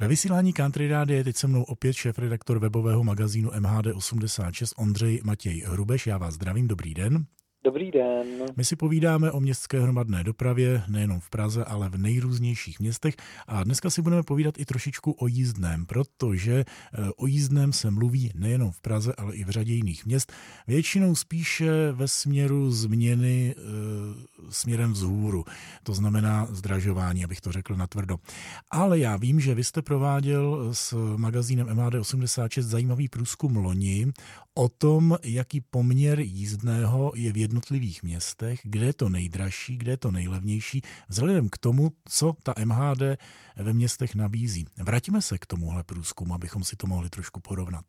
Ve vysílání Country Rády je teď se mnou opět šéf-redaktor webového magazínu MHD86 Ondřej Matěj Hrubeš. Já vás zdravím, dobrý den. Dobrý den. My si povídáme o městské hromadné dopravě nejenom v Praze, ale v nejrůznějších městech a dneska si budeme povídat i trošičku o jízdném, protože eh, o jízdném se mluví nejenom v Praze, ale i v řadě jiných měst. Většinou spíše ve směru změny e, směrem vzhůru, to znamená zdražování, abych to řekl natvrdo. Ale já vím, že vy jste prováděl s magazínem MHD86 zajímavý průzkum loni o tom, jaký poměr jízdného je v jednotlivých městech, kde je to nejdražší, kde je to nejlevnější, vzhledem k tomu, co ta MHD ve městech nabízí. Vrátíme se k tomuhle průzkumu, abychom si to mohli trošku porovnat.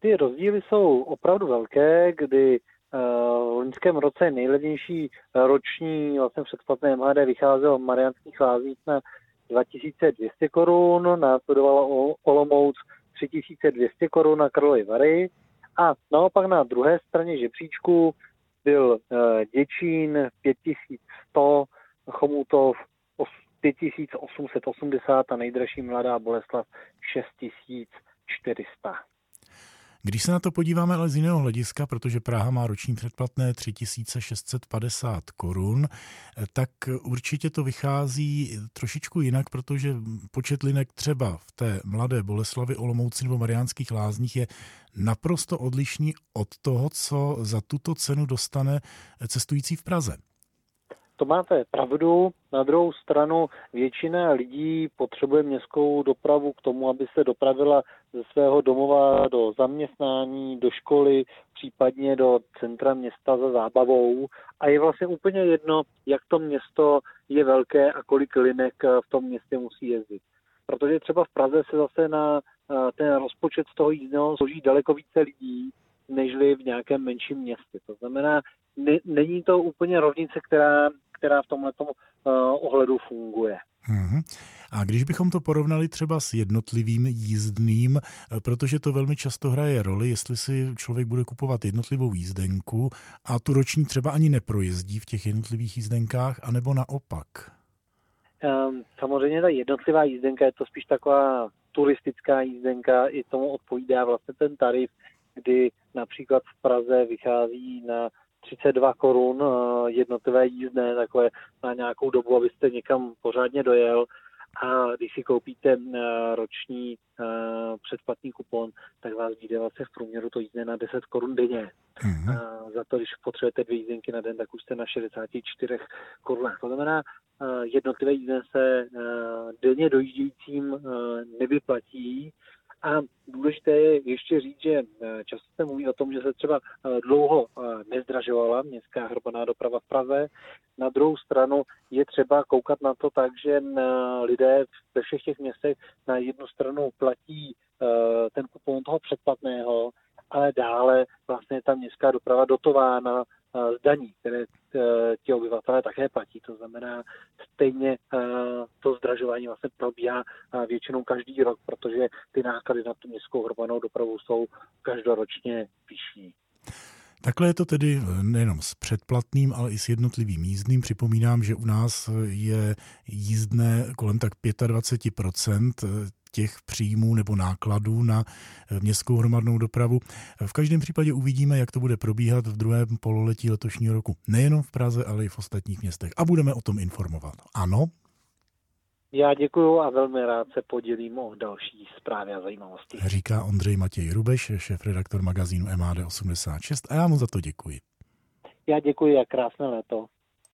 Ty rozdíly jsou opravdu velké, kdy v loňském roce nejlevnější roční vlastně předplatné MHD vycházelo v Mariánských lázních na 2200 korun, následovalo Olomouc 3200 korun na Karlovy Vary a naopak na druhé straně žebříčku byl eh, Děčín 5100, Chomutov 5880 a nejdražší Mladá Boleslav 6400. Když se na to podíváme ale z jiného hlediska, protože Praha má roční předplatné 3650 korun, tak určitě to vychází trošičku jinak, protože počet linek třeba v té mladé Boleslavi, Olomouci nebo Mariánských lázních je naprosto odlišný od toho, co za tuto cenu dostane cestující v Praze. To máte pravdu. Na druhou stranu většina lidí potřebuje městskou dopravu k tomu, aby se dopravila ze svého domova do zaměstnání, do školy, případně do centra města za zábavou. A je vlastně úplně jedno, jak to město je velké a kolik linek v tom městě musí jezdit. Protože třeba v Praze se zase na ten rozpočet z toho jízdného složí daleko více lidí, nežli v nějakém menším městě. To znamená, ne, není to úplně rovnice, která která v tomhle uh, ohledu funguje. Hmm. A když bychom to porovnali třeba s jednotlivým jízdným, eh, protože to velmi často hraje roli, jestli si člověk bude kupovat jednotlivou jízdenku a tu roční třeba ani neprojezdí v těch jednotlivých jízdenkách, anebo naopak. Um, samozřejmě ta jednotlivá jízdenka je to spíš taková turistická jízdenka, i tomu odpovídá vlastně ten tarif, kdy například v Praze vychází na 32 korun eh, jednotlivé jízdné, takové na nějakou dobu, abyste někam pořádně dojel. A když si koupíte eh, roční eh, předplatný kupon, tak vás vyjde vlastně v průměru to jízdné na 10 korun denně. Mm-hmm. Za to, když potřebujete dvě jízdenky na den, tak už jste na 64 korunách. To znamená, jednotlivé jízdné se denně dojíždějícím nevyplatí, a důležité je ještě říct, že eh, často se mluví o tom, že se třeba eh, dlouho eh, nezdražovala městská hromadná doprava v Praze. Na druhou stranu je třeba koukat na to tak, že lidé ve všech těch městech na jednu stranu platí ten kupon toho předplatného, ale dále vlastně ta městská doprava dotována z daní, které ti obyvatelé také platí. To znamená, stejně to zdražování vlastně probíhá většinou každý rok, protože ty náklady na tu městskou hromadnou dopravu jsou každoročně vyšší. Takhle je to tedy nejenom s předplatným, ale i s jednotlivým jízdným. Připomínám, že u nás je jízdné kolem tak 25% těch příjmů nebo nákladů na eh, městskou hromadnou dopravu. V každém případě uvidíme, jak to bude probíhat v druhém pololetí letošního roku. Nejenom v Praze, ale i v ostatních městech. A budeme o tom informovat. Ano? Já děkuji a velmi rád se podělím o další zprávy a zajímavosti. Říká Ondřej Matěj Rubeš, šéf-redaktor magazínu MAD86 a já mu za to děkuji. Já děkuji a krásné léto.